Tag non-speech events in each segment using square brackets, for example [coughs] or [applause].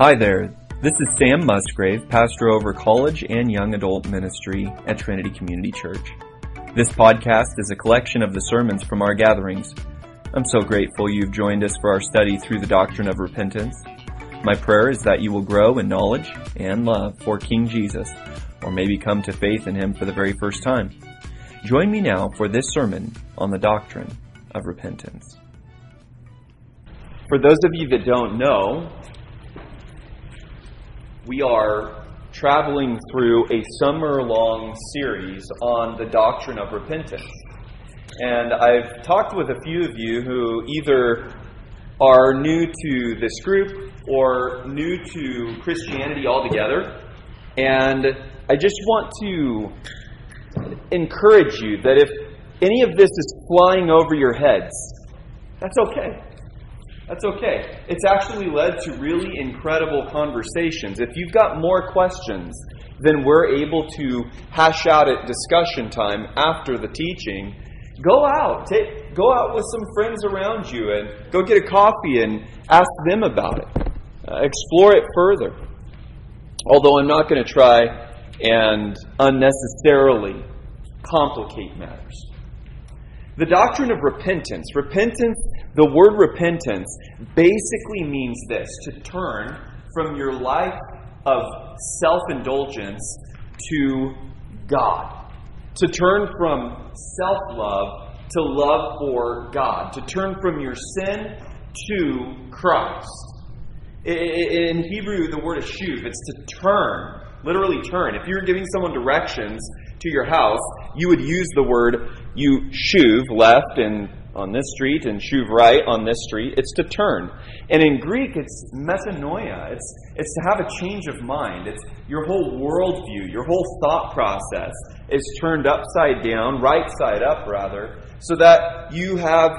Hi there. This is Sam Musgrave, pastor over college and young adult ministry at Trinity Community Church. This podcast is a collection of the sermons from our gatherings. I'm so grateful you've joined us for our study through the doctrine of repentance. My prayer is that you will grow in knowledge and love for King Jesus, or maybe come to faith in Him for the very first time. Join me now for this sermon on the doctrine of repentance. For those of you that don't know, we are traveling through a summer long series on the doctrine of repentance. And I've talked with a few of you who either are new to this group or new to Christianity altogether. And I just want to encourage you that if any of this is flying over your heads, that's okay. That's okay. It's actually led to really incredible conversations. If you've got more questions, then we're able to hash out at discussion time after the teaching. Go out. Take, go out with some friends around you and go get a coffee and ask them about it. Uh, explore it further. Although I'm not going to try and unnecessarily complicate matters. The doctrine of repentance. Repentance the word repentance basically means this to turn from your life of self indulgence to God. To turn from self love to love for God. To turn from your sin to Christ. In Hebrew, the word is shuv. It's to turn, literally turn. If you're giving someone directions to your house, you would use the word you shuv left and on this street and shuv right on this street. It's to turn. And in Greek, it's metanoia. It's, it's to have a change of mind. It's your whole worldview, your whole thought process is turned upside down, right side up, rather, so that you have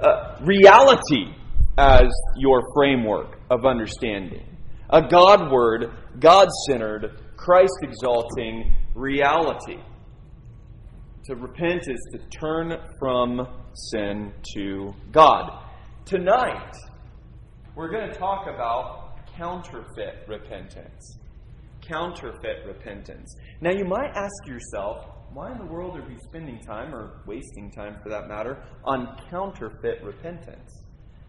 uh, reality as your framework of understanding. A God-word, God-centered, Christ-exalting reality. To repent is to turn from sin to God. Tonight, we're going to talk about counterfeit repentance. Counterfeit repentance. Now, you might ask yourself, why in the world are we spending time, or wasting time for that matter, on counterfeit repentance?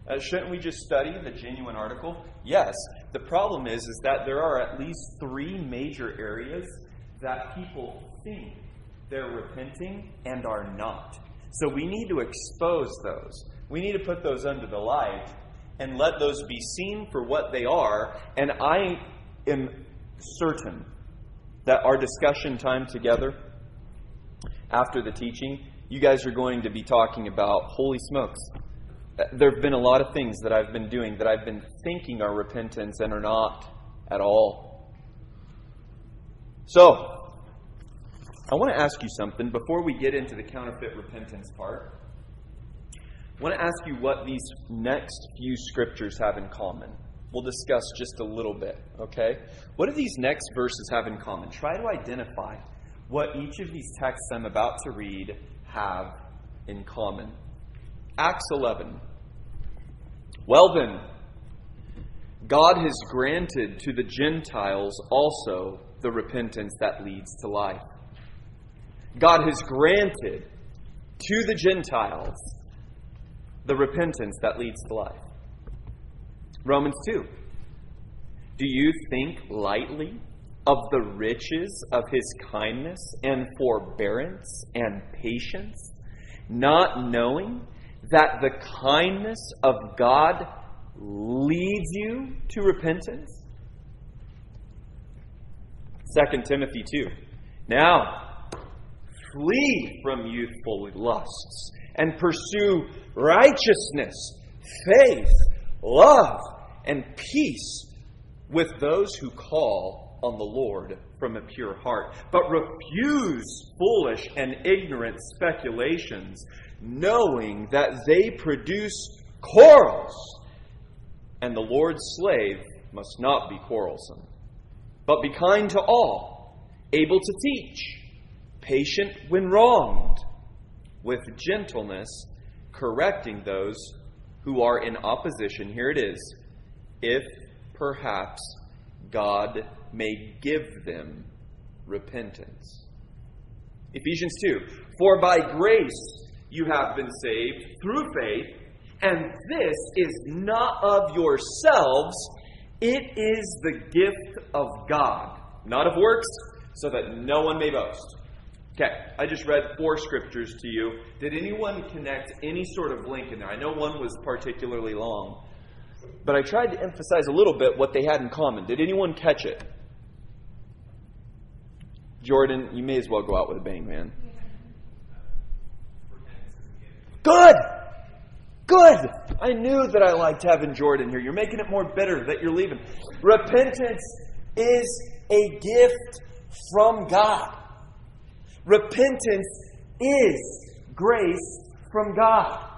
Uh, shouldn't we just study the genuine article? Yes. The problem is, is that there are at least three major areas that people think they're repenting and are not. So we need to expose those. We need to put those under the light and let those be seen for what they are. And I am certain that our discussion time together after the teaching, you guys are going to be talking about holy smokes. There have been a lot of things that I've been doing that I've been thinking are repentance and are not at all. So, I want to ask you something before we get into the counterfeit repentance part. I want to ask you what these next few scriptures have in common. We'll discuss just a little bit, okay? What do these next verses have in common? Try to identify what each of these texts I'm about to read have in common. Acts 11. Well then, God has granted to the Gentiles also the repentance that leads to life. God has granted to the Gentiles the repentance that leads to life. Romans 2. Do you think lightly of the riches of his kindness and forbearance and patience, not knowing that the kindness of God leads you to repentance? 2 Timothy 2. Now, flee from youthful lusts and pursue righteousness, faith, love, and peace with those who call on the Lord from a pure heart. But refuse foolish and ignorant speculations, knowing that they produce quarrels, and the Lord's slave must not be quarrelsome, but be kind to all, able to teach patient when wronged, with gentleness, correcting those who are in opposition. Here it is if perhaps God may give them repentance. Ephesians 2 For by grace you have been saved through faith, and this is not of yourselves, it is the gift of God, not of works, so that no one may boast. Okay, I just read four scriptures to you. Did anyone connect any sort of link in there? I know one was particularly long, but I tried to emphasize a little bit what they had in common. Did anyone catch it? Jordan, you may as well go out with a bang, man. Good! Good! I knew that I liked having Jordan here. You're making it more bitter that you're leaving. Repentance is a gift from God. Repentance is grace from God.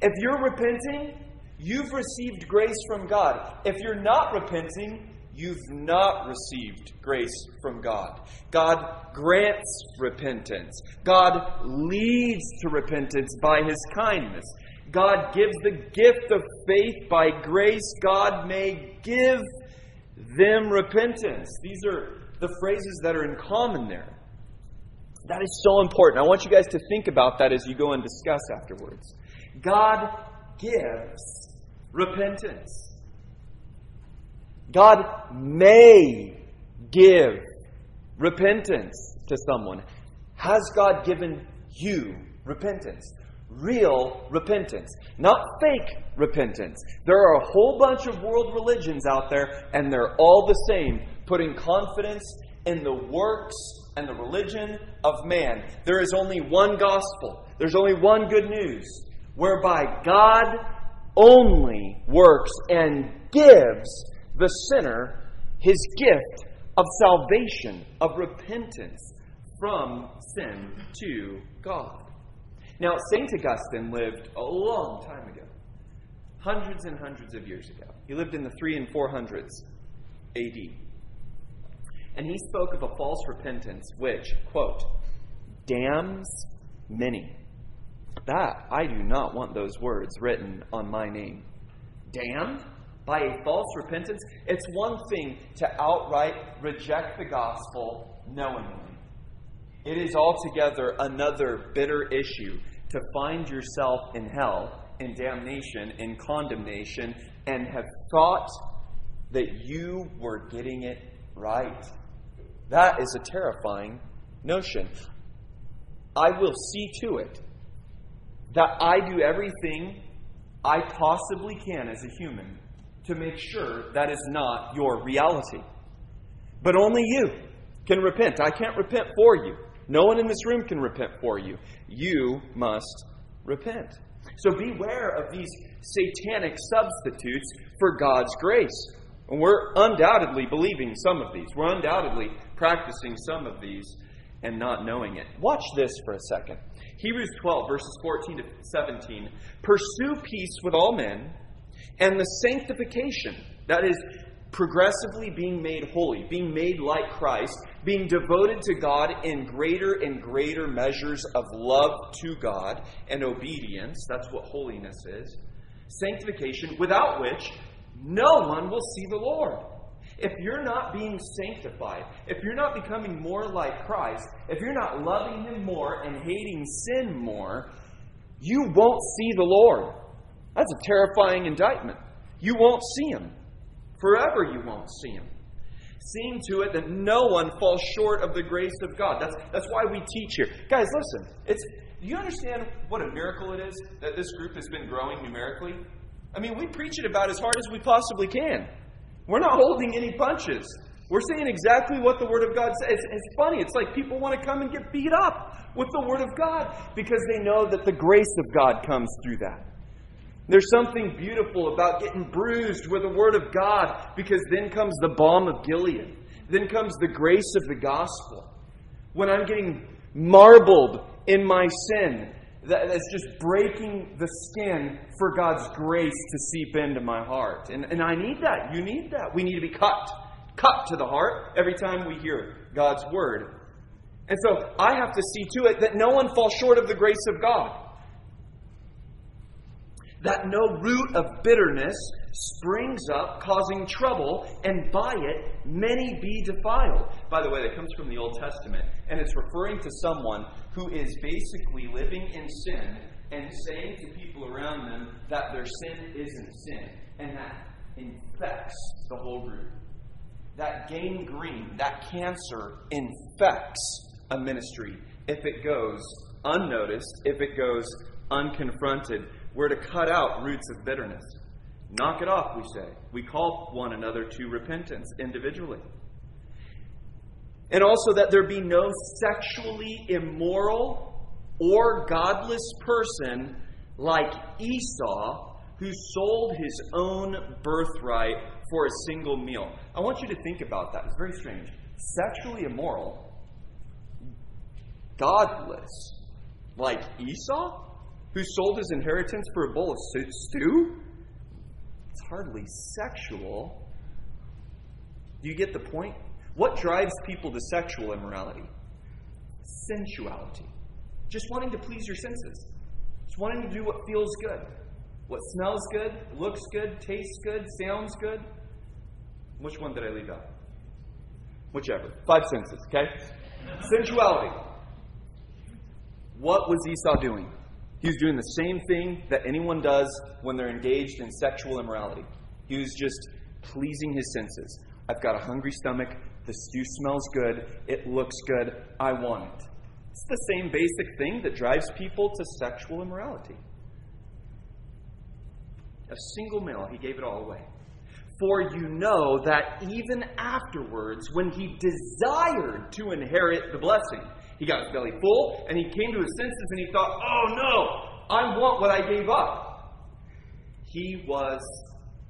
If you're repenting, you've received grace from God. If you're not repenting, you've not received grace from God. God grants repentance. God leads to repentance by his kindness. God gives the gift of faith by grace. God may give them repentance. These are the phrases that are in common there. That is so important. I want you guys to think about that as you go and discuss afterwards. God gives repentance. God may give repentance to someone. Has God given you repentance? Real repentance, not fake repentance. There are a whole bunch of world religions out there, and they're all the same, putting confidence in the works and the religion of man. There is only one gospel, there's only one good news, whereby God only works and gives the sinner his gift of salvation, of repentance from sin to God. Now, St. Augustine lived a long time ago, hundreds and hundreds of years ago. He lived in the 3 and 400s AD. And he spoke of a false repentance which, quote, damns many. That, I do not want those words written on my name. Damned by a false repentance? It's one thing to outright reject the gospel knowingly. It is altogether another bitter issue to find yourself in hell, in damnation, in condemnation, and have thought that you were getting it right. That is a terrifying notion. I will see to it that I do everything I possibly can as a human to make sure that is not your reality. But only you can repent. I can't repent for you. No one in this room can repent for you. You must repent. So beware of these satanic substitutes for God's grace. And we're undoubtedly believing some of these. We're undoubtedly practicing some of these and not knowing it. Watch this for a second. Hebrews 12, verses 14 to 17. Pursue peace with all men and the sanctification, that is, progressively being made holy, being made like Christ, being devoted to God in greater and greater measures of love to God and obedience. That's what holiness is. Sanctification, without which no one will see the Lord. If you're not being sanctified, if you're not becoming more like Christ, if you're not loving Him more and hating sin more, you won't see the Lord. That's a terrifying indictment. You won't see Him. Forever you won't see Him. Seeing to it that no one falls short of the grace of God. That's, that's why we teach here. Guys, listen. It's, do you understand what a miracle it is that this group has been growing numerically? I mean, we preach it about as hard as we possibly can. We're not holding any punches. We're saying exactly what the Word of God says. It's, funny. It's like people want to come and get beat up with the Word of God because they know that the grace of God comes through that. There's something beautiful about getting bruised with the Word of God because then comes the balm of Gilead. Then comes the grace of the gospel. When I'm getting marbled in my sin, that's just breaking the skin for God's grace to seep into my heart. And, and I need that. You need that. We need to be cut, cut to the heart every time we hear God's word. And so I have to see to it that no one falls short of the grace of God. That no root of bitterness springs up, causing trouble, and by it many be defiled. By the way, that comes from the Old Testament, and it's referring to someone who is basically living in sin and saying to people around them that their sin isn't sin, and that infects the whole group. That gangrene, that cancer infects a ministry if it goes unnoticed, if it goes unconfronted. We're to cut out roots of bitterness. Knock it off, we say. We call one another to repentance individually. And also that there be no sexually immoral or godless person like Esau who sold his own birthright for a single meal. I want you to think about that. It's very strange. Sexually immoral, godless, like Esau, who sold his inheritance for a bowl of stew? It's hardly sexual. Do you get the point? What drives people to sexual immorality? Sensuality. Just wanting to please your senses. Just wanting to do what feels good. What smells good, looks good, tastes good, sounds good. Which one did I leave out? Whichever. Five senses, okay? Sensuality. What was Esau doing? He was doing the same thing that anyone does when they're engaged in sexual immorality. He was just pleasing his senses. I've got a hungry stomach. The stew smells good. It looks good. I want it. It's the same basic thing that drives people to sexual immorality. A single meal, he gave it all away. For you know that even afterwards, when he desired to inherit the blessing, he got his belly full and he came to his senses and he thought, oh no, I want what I gave up. He was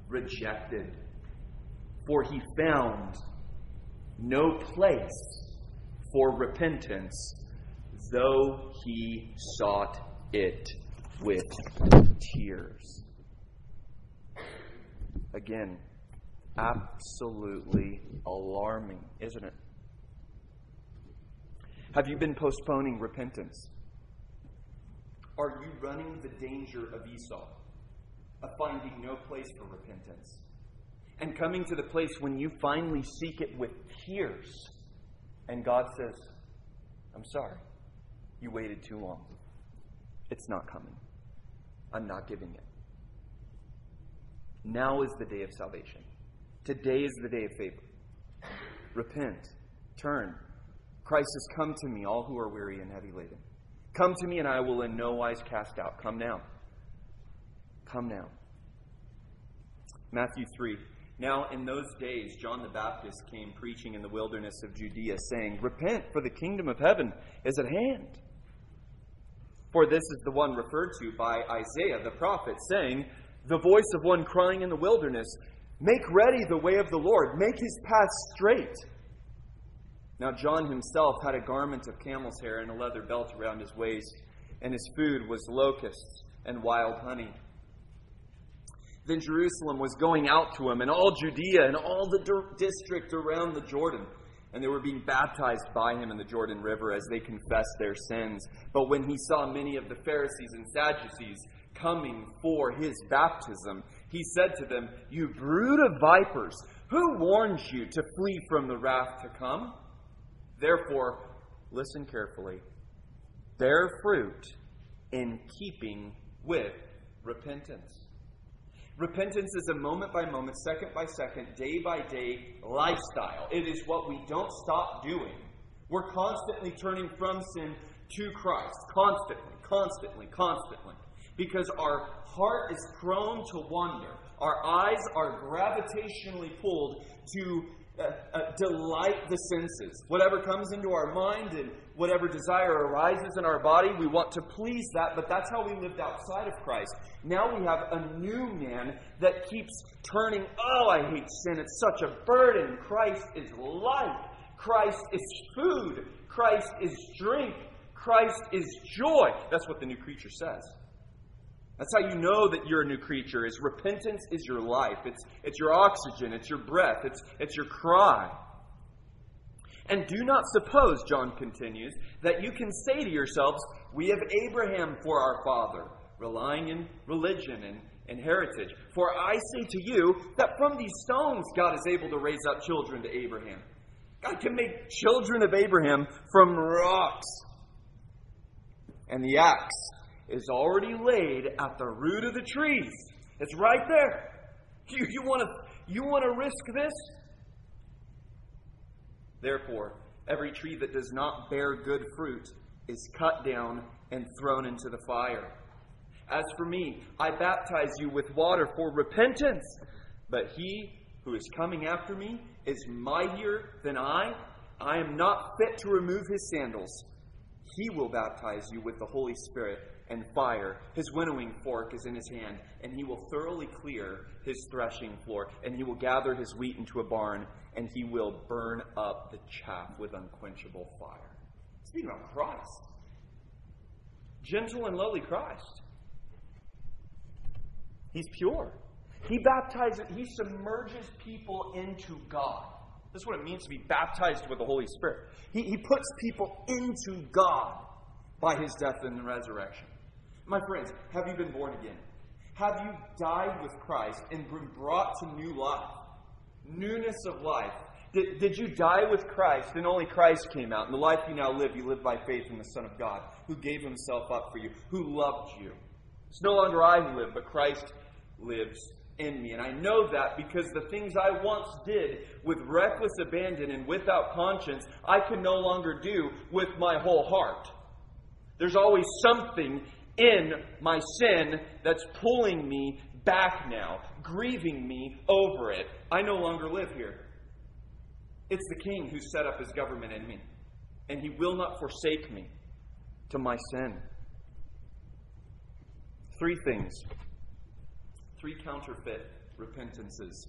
rejected, for he found no place for repentance, though he sought it with tears. Again, absolutely alarming, isn't it? Have you been postponing repentance? Are you running the danger of Esau, of finding no place for repentance? And coming to the place when you finally seek it with tears, and God says, I'm sorry, you waited too long. It's not coming. I'm not giving it. Now is the day of salvation. Today is the day of favor. Repent, turn. Christ has come to me, all who are weary and heavy laden. Come to me, and I will in no wise cast out. Come now. Come now. Matthew 3. Now, in those days, John the Baptist came preaching in the wilderness of Judea, saying, Repent, for the kingdom of heaven is at hand. For this is the one referred to by Isaiah the prophet, saying, The voice of one crying in the wilderness, Make ready the way of the Lord, make his path straight. Now, John himself had a garment of camel's hair and a leather belt around his waist, and his food was locusts and wild honey. Then Jerusalem was going out to him, and all Judea and all the district around the Jordan. And they were being baptized by him in the Jordan River as they confessed their sins. But when he saw many of the Pharisees and Sadducees coming for his baptism, he said to them, You brood of vipers, who warned you to flee from the wrath to come? Therefore, listen carefully. Bear fruit in keeping with repentance. Repentance is a moment by moment, second by second, day by day lifestyle. It is what we don't stop doing. We're constantly turning from sin to Christ. Constantly, constantly, constantly. Because our heart is prone to wander. Our eyes are gravitationally pulled to uh, uh, delight the senses. Whatever comes into our mind and whatever desire arises in our body, we want to please that, but that's how we lived outside of Christ. Now we have a new man that keeps turning, oh, I hate sin. It's such a burden. Christ is life. Christ is food. Christ is drink. Christ is joy. That's what the new creature says. That's how you know that you're a new creature is repentance is your life. It's, it's your oxygen, it's your breath, it's, it's your cry. And do not suppose, John continues, that you can say to yourselves, We have Abraham for our father, relying in religion and, and heritage. For I say to you that from these stones God is able to raise up children to Abraham. God can make children of Abraham from rocks. And the axe is already laid at the root of the trees. It's right there. You, you want to you want to risk this? Therefore, every tree that does not bear good fruit is cut down and thrown into the fire. As for me, I baptize you with water for repentance, but he who is coming after me is mightier than I. I am not fit to remove his sandals. He will baptize you with the Holy Spirit and fire. His winnowing fork is in his hand, and he will thoroughly clear his threshing floor, and he will gather his wheat into a barn, and he will burn up the chaff with unquenchable fire. Speaking about Christ, gentle and lowly Christ. He's pure. He baptizes, he submerges people into God. This is what it means to be baptized with the Holy Spirit. He, he puts people into God by his death and resurrection. My friends, have you been born again? Have you died with Christ and been brought to new life? Newness of life. Did, did you die with Christ and only Christ came out? And the life you now live, you live by faith in the Son of God, who gave himself up for you, who loved you. It's no longer I who live, but Christ lives in me. And I know that because the things I once did with reckless abandon and without conscience, I can no longer do with my whole heart. There's always something in my sin that's pulling me back now, grieving me over it. I no longer live here. It's the King who set up his government in me, and he will not forsake me to my sin. Three things, three counterfeit repentances.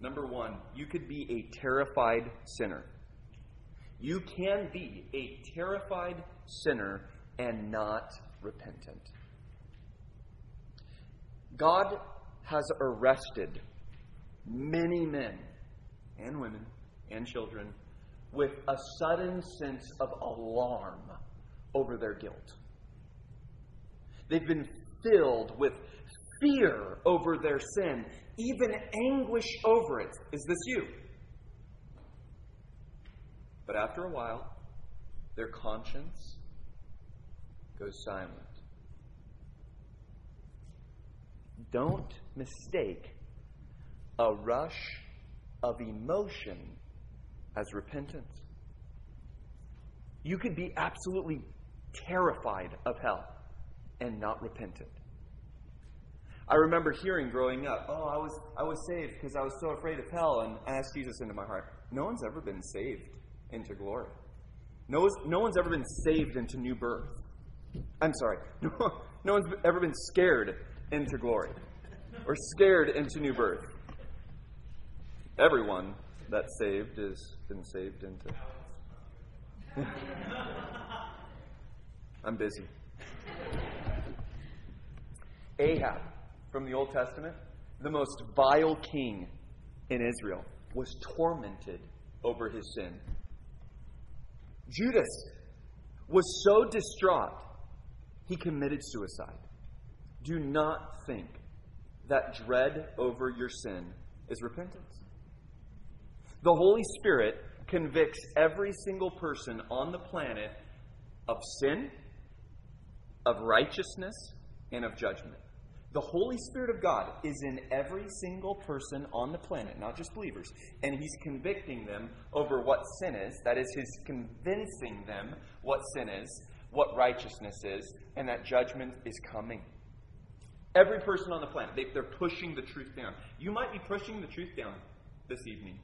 Number one, you could be a terrified sinner. You can be a terrified sinner and not repentant. God has arrested many men and women and children with a sudden sense of alarm over their guilt. They've been filled with fear over their sin, even anguish over it. Is this you? But after a while, their conscience goes silent. Don't mistake a rush of emotion as repentance. You could be absolutely terrified of hell and not repentant. I remember hearing growing up, oh, I was, I was saved because I was so afraid of hell, and asked Jesus into my heart. No one's ever been saved into glory. No, no one's ever been saved into new birth. I'm sorry. [laughs] No, no one's ever been scared into glory or scared into new birth. Everyone that's saved has been saved into. [laughs] I'm busy. Ahab from the Old Testament, the most vile king in Israel, was tormented over his sin. Judas was so distraught he committed suicide. Do not think that dread over your sin is repentance. The Holy Spirit convicts every single person on the planet of sin, of righteousness, and of judgment. The Holy Spirit of God is in every single person on the planet, not just believers, and He's convicting them over what sin is. That is, He's convincing them what sin is, what righteousness is, and that judgment is coming. Every person on the planet, they, they're pushing the truth down. You might be pushing the truth down this evening,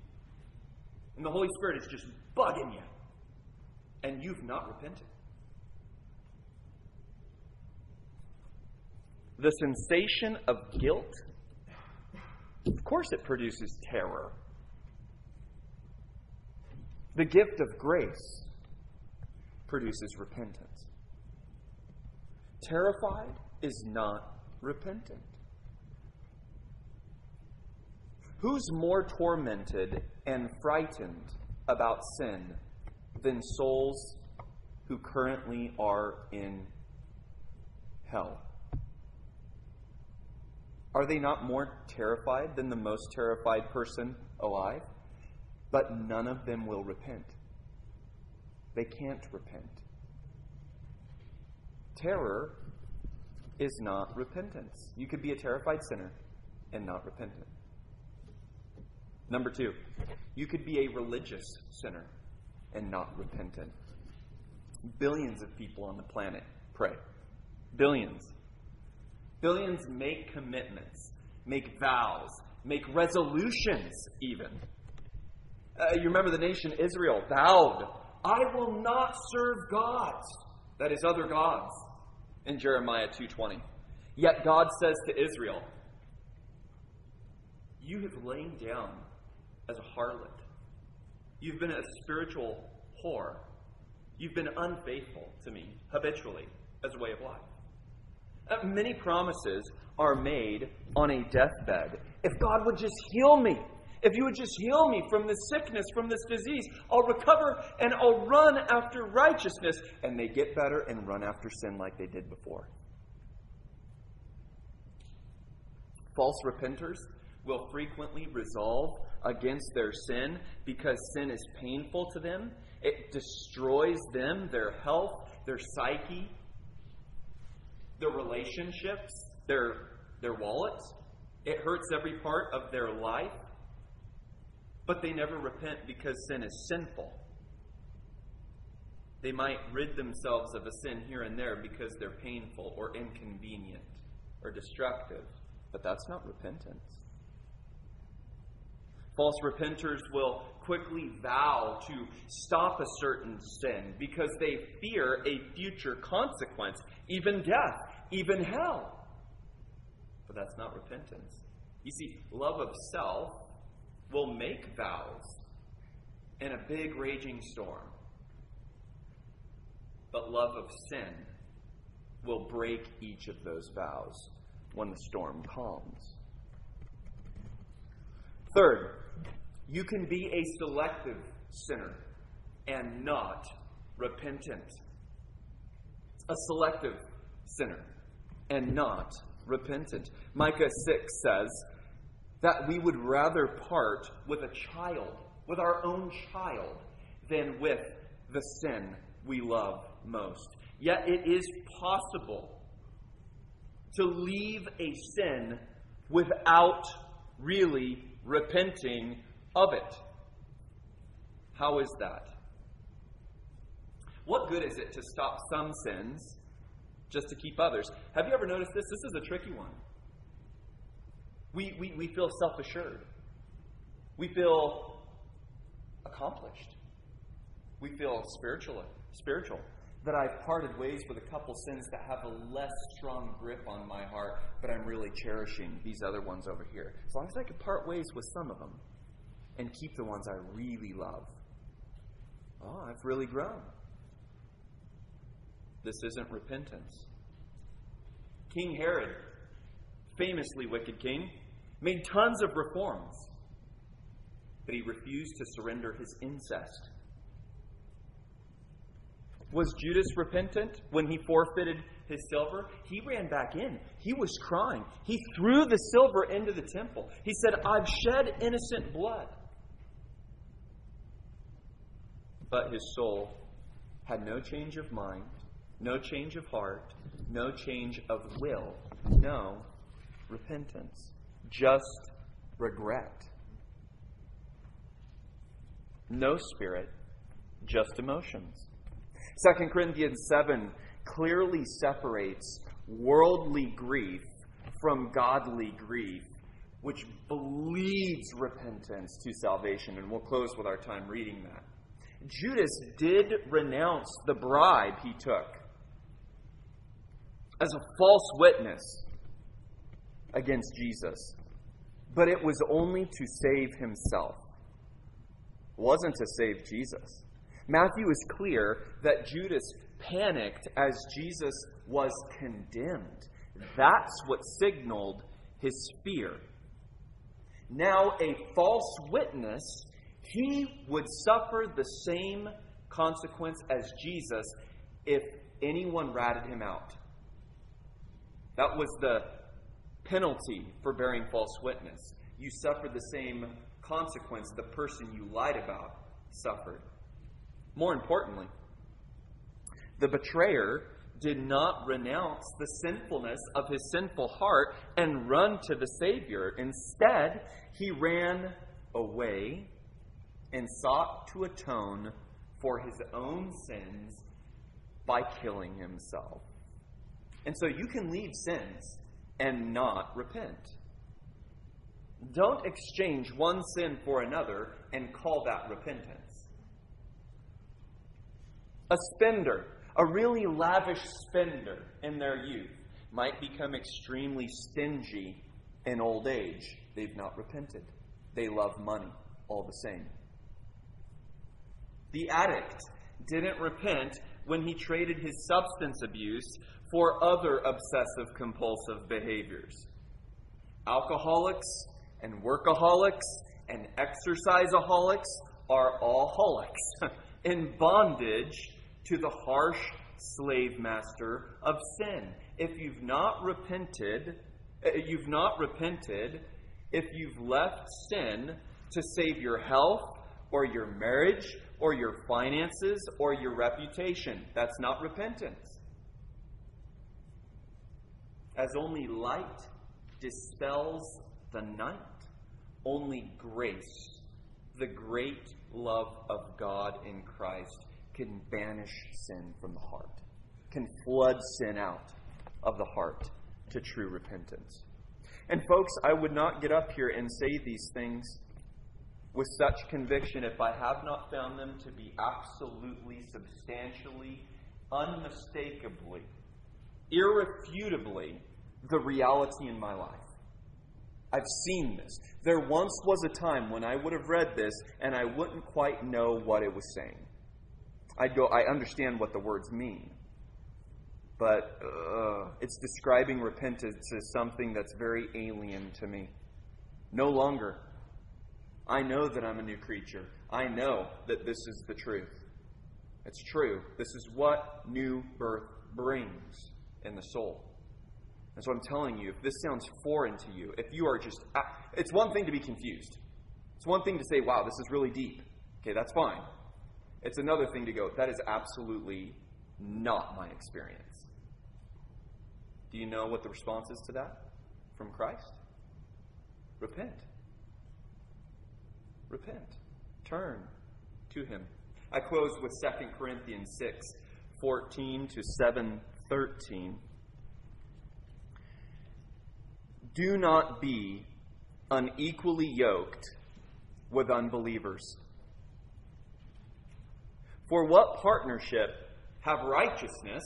and the Holy Spirit is just bugging you, and you've not repented. The sensation of guilt, of course, it produces terror. The gift of grace produces repentance. Terrified is not repentant. Who's more tormented and frightened about sin than souls who currently are in hell? Are they not more terrified than the most terrified person alive? But none of them will repent. They can't repent. Terror is not repentance. You could be a terrified sinner and not repentant. Number two, you could be a religious sinner and not repentant. Billions of people on the planet pray. Billions. Billions make commitments, make vows, make resolutions, even. Uh, you remember the nation Israel vowed, I will not serve gods, that is, other gods, in Jeremiah 2.20. Yet God says to Israel, You have lain down as a harlot. You've been a spiritual whore. You've been unfaithful to me habitually as a way of life. Uh, many promises are made on a deathbed. If God would just heal me, if you would just heal me from this sickness, from this disease, I'll recover and I'll run after righteousness. And they get better and run after sin like they did before. False repenters will frequently resolve against their sin because sin is painful to them. It destroys them, their health, their psyche, their relationships, their, their wallets. It hurts every part of their life. But they never repent because sin is sinful. They might rid themselves of a sin here and there because they're painful or inconvenient or destructive. But that's not repentance. False repenters will quickly vow to stop a certain sin because they fear a future consequence, even death, even hell. But that's not repentance. You see, love of self will make vows in a big raging storm. But love of sin will break each of those vows when the storm calms. Third, you can be a selective sinner and not repentant. A selective sinner and not repentant. Micah 6 says that we would rather part with a child, with our own child, than with the sin we love most. Yet it is possible to leave a sin without really repenting of it. How is that? What good is it to stop some sins just to keep others? Have you ever noticed this? This is a tricky one. We, we, we feel self assured, we feel accomplished, we feel spiritual, spiritual. That I've parted ways with a couple sins that have a less strong grip on my heart, but I'm really cherishing these other ones over here. As long as I can part ways with some of them, and keep the ones I really love. Oh, I've really grown. This isn't repentance. King Herod, famously wicked king, made tons of reforms, but he refused to surrender his incest. Was Judas repentant when he forfeited his silver? He ran back in. He was crying. He threw the silver into the temple. He said, I've shed innocent blood. But his soul had no change of mind, no change of heart, no change of will, no repentance, just regret. No spirit, just emotions. 2 Corinthians 7 clearly separates worldly grief from godly grief, which believes repentance to salvation. And we'll close with our time reading that. Judas did renounce the bribe he took as a false witness against Jesus, but it was only to save himself. It wasn't to save Jesus. Matthew is clear that Judas panicked as Jesus was condemned. That's what signaled his fear. Now, a false witness he would suffer the same consequence as Jesus if anyone ratted him out. That was the penalty for bearing false witness. You suffer the same consequence the person you lied about suffered. More importantly, the betrayer did not renounce the sinfulness of his sinful heart and run to the Savior. Instead, he ran away and sought to atone for his own sins by killing himself. And so you can leave sins and not repent. Don't exchange one sin for another and call that repentance. A spender, a really lavish spender in their youth, might become extremely stingy in old age. They've not repented. They love money all the same. The addict didn't repent when he traded his substance abuse for other obsessive compulsive behaviors. Alcoholics and workaholics and exerciseaholics are all holics [laughs] in bondage to the harsh slave master of sin. If you've not repented, uh, you've not repented, if you've left sin to save your health or your marriage or your finances or your reputation, that's not repentance. As only light dispels the night, only grace, the great love of God in Christ, can banish sin from the heart, can flood sin out of the heart to true repentance. And, folks, I would not get up here and say these things with such conviction if I have not found them to be absolutely, substantially, unmistakably, irrefutably the reality in my life. I've seen this. There once was a time when I would have read this and I wouldn't quite know what it was saying. I'd go, I understand what the words mean. But uh, it's describing repentance as something that's very alien to me. No longer. I know that I'm a new creature. I know that this is the truth. It's true. This is what new birth brings in the soul. And so I'm telling you, if this sounds foreign to you, if you are just, uh, it's one thing to be confused. It's one thing to say, wow, this is really deep. Okay, that's fine. It's another thing to go, that is absolutely not my experience. Do you know what the response is to that from Christ? Repent. Repent. Turn to Him. I close with 2 Corinthians 6 14 to 7 13. Do not be unequally yoked with unbelievers. For what partnership have righteousness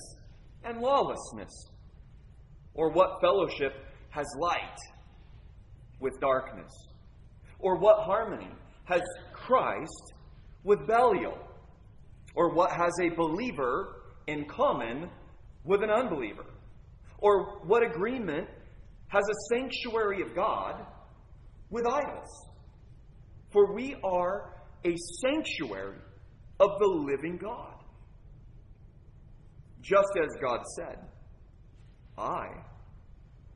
and lawlessness? Or what fellowship has light with darkness? Or what harmony has Christ with Belial? Or what has a believer in common with an unbeliever? Or what agreement has a sanctuary of God with idols? For we are a sanctuary of the living God. Just as God said, I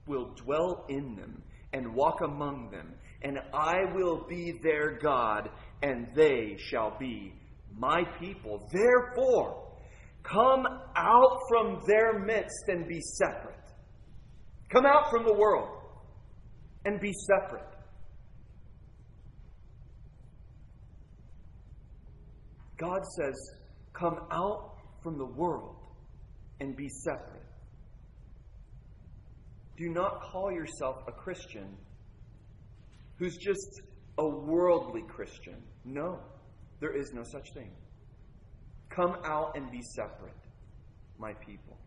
will dwell in them and walk among them, and I will be their God, and they shall be my people. Therefore, come out from their midst and be separate. Come out from the world and be separate. God says, Come out from the world and be separate. Do not call yourself a Christian who's just a worldly Christian. No, there is no such thing. Come out and be separate, my people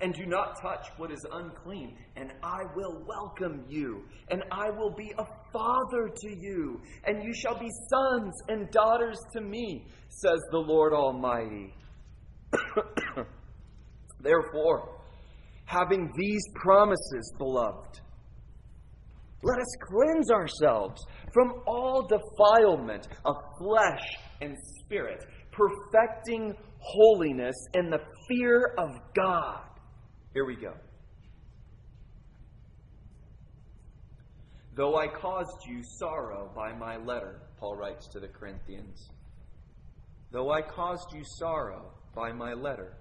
and do not touch what is unclean, and I will welcome you, and I will be a father to you, and you shall be sons and daughters to me, says the Lord Almighty. [coughs] Therefore, having these promises, beloved, let us cleanse ourselves from all defilement of flesh and spirit, perfecting holiness in the fear of God. Here we go. Though I caused you sorrow by my letter, Paul writes to the Corinthians. Though I caused you sorrow by my letter,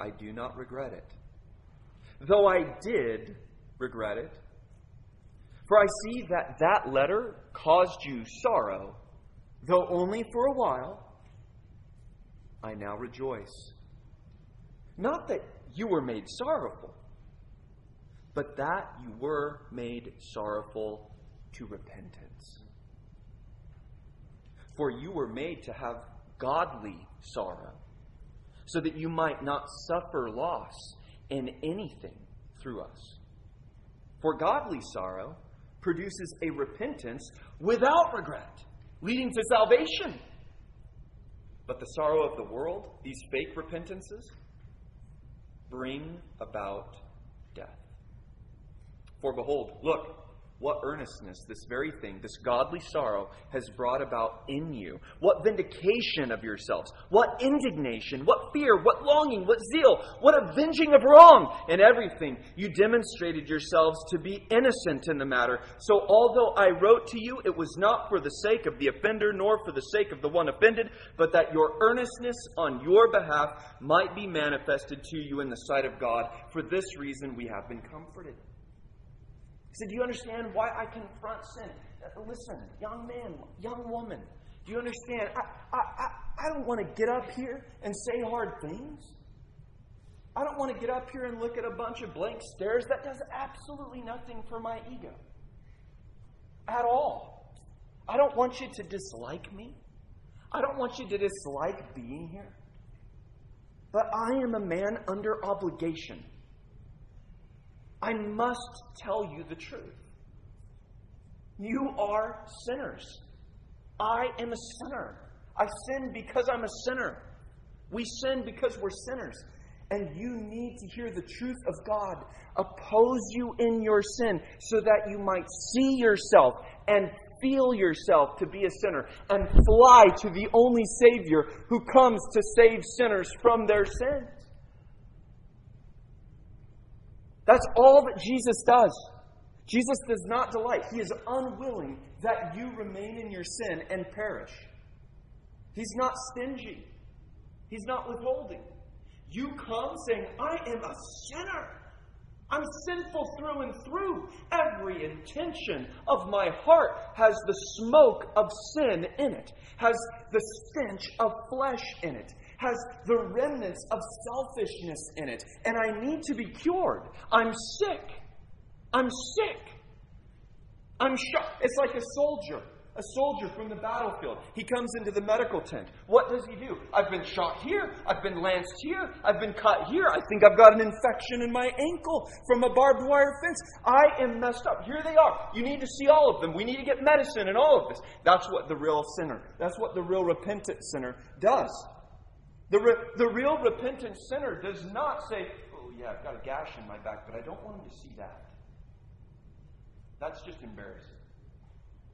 I do not regret it. Though I did regret it, for I see that that letter caused you sorrow, though only for a while, I now rejoice. Not that you were made sorrowful, but that you were made sorrowful to repentance. For you were made to have godly sorrow, so that you might not suffer loss in anything through us. For godly sorrow produces a repentance without regret, leading to salvation. But the sorrow of the world, these fake repentances, bring about death. For behold, look, what earnestness this very thing, this godly sorrow, has brought about in you. What vindication of yourselves, what indignation, what fear, what longing, what zeal, what avenging of wrong. In everything, you demonstrated yourselves to be innocent in the matter. So, although I wrote to you, it was not for the sake of the offender, nor for the sake of the one offended, but that your earnestness on your behalf might be manifested to you in the sight of God. For this reason, we have been comforted. He said, Do you understand why I confront sin? Uh, listen, young man, young woman, do you understand? I, I, I, I don't want to get up here and say hard things. I don't want to get up here and look at a bunch of blank stares. That does absolutely nothing for my ego. At all. I don't want you to dislike me. I don't want you to dislike being here. But I am a man under obligation. I must tell you the truth. You are sinners. I am a sinner. I sin because I'm a sinner. We sin because we're sinners. And you need to hear the truth of God oppose you in your sin so that you might see yourself and feel yourself to be a sinner and fly to the only Savior who comes to save sinners from their sins. That's all that Jesus does. Jesus does not delight. He is unwilling that you remain in your sin and perish. He's not stingy. He's not withholding. You come saying, I am a sinner. I'm sinful through and through. Every intention of my heart has the smoke of sin in it, has the stench of flesh in it, has the remnants of selfishness in it, and I need to be cured. I'm sick. I'm sick. I'm shocked. It's like a soldier. A soldier from the battlefield. He comes into the medical tent. What does he do? I've been shot here. I've been lanced here. I've been cut here. I think I've got an infection in my ankle from a barbed wire fence. I am messed up. Here they are. You need to see all of them. We need to get medicine and all of this. That's what the real sinner, that's what the real repentant sinner does. The, re- the real repentant sinner does not say, Oh, yeah, I've got a gash in my back, but I don't want him to see that. That's just embarrassing.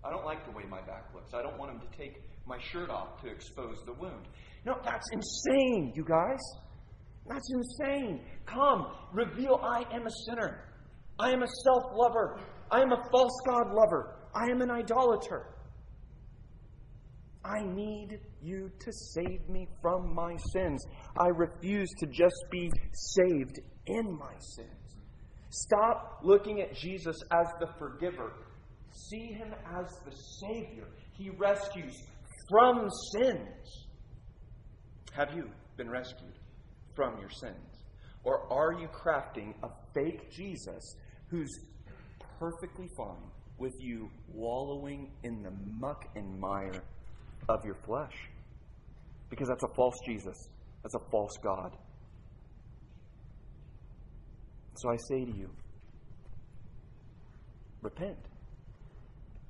I don't like the way my back looks. I don't want him to take my shirt off to expose the wound. No, that's insane, you guys. That's insane. Come, reveal I am a sinner. I am a self lover. I am a false God lover. I am an idolater. I need you to save me from my sins. I refuse to just be saved in my sins. Stop looking at Jesus as the forgiver. See him as the Savior. He rescues from sins. Have you been rescued from your sins? Or are you crafting a fake Jesus who's perfectly fine with you wallowing in the muck and mire of your flesh. Because that's a false Jesus, that's a false God. So I say to you, repent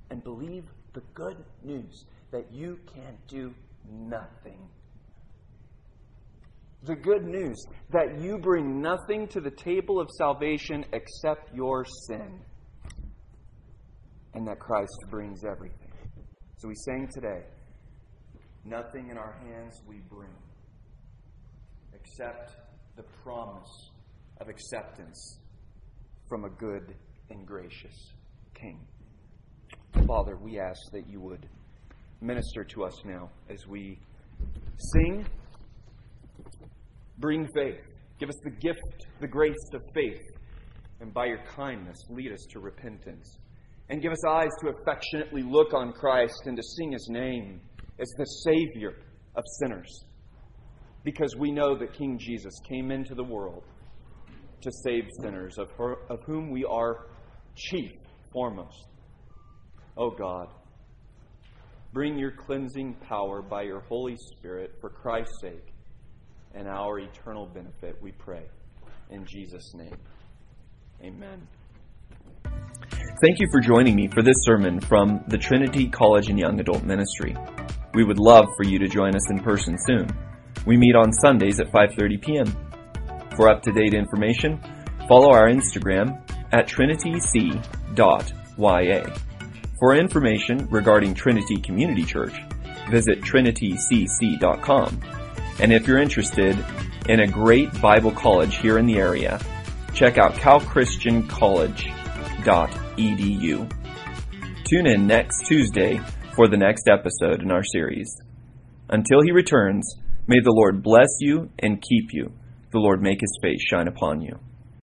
and believe the good news that you can do nothing. The good news that you bring nothing to the table of salvation except your sin, and that Christ brings everything. So we sang today. Nothing in our hands we bring except the promise of acceptance from a good and gracious King. Father, we ask that you would minister to us now as we sing, bring faith. Give us the gift, the grace of faith, and by your kindness, lead us to repentance. And give us eyes to affectionately look on Christ and to sing his name as the Savior of sinners. Because we know that King Jesus came into the world to save sinners, of, her, of whom we are chief foremost. Oh God, bring your cleansing power by your Holy Spirit for Christ's sake and our eternal benefit, we pray. In Jesus' name, amen. Thank you for joining me for this sermon from the Trinity College and Young Adult Ministry. We would love for you to join us in person soon. We meet on Sundays at 5:30 p.m. For up-to-date information, follow our Instagram at trinityc.ya. For information regarding Trinity Community Church, visit trinitycc.com. And if you're interested in a great Bible college here in the area, check out calchristiancollege.edu. Tune in next Tuesday for the next episode in our series. Until he returns, may the Lord bless you and keep you. The Lord make his face shine upon you.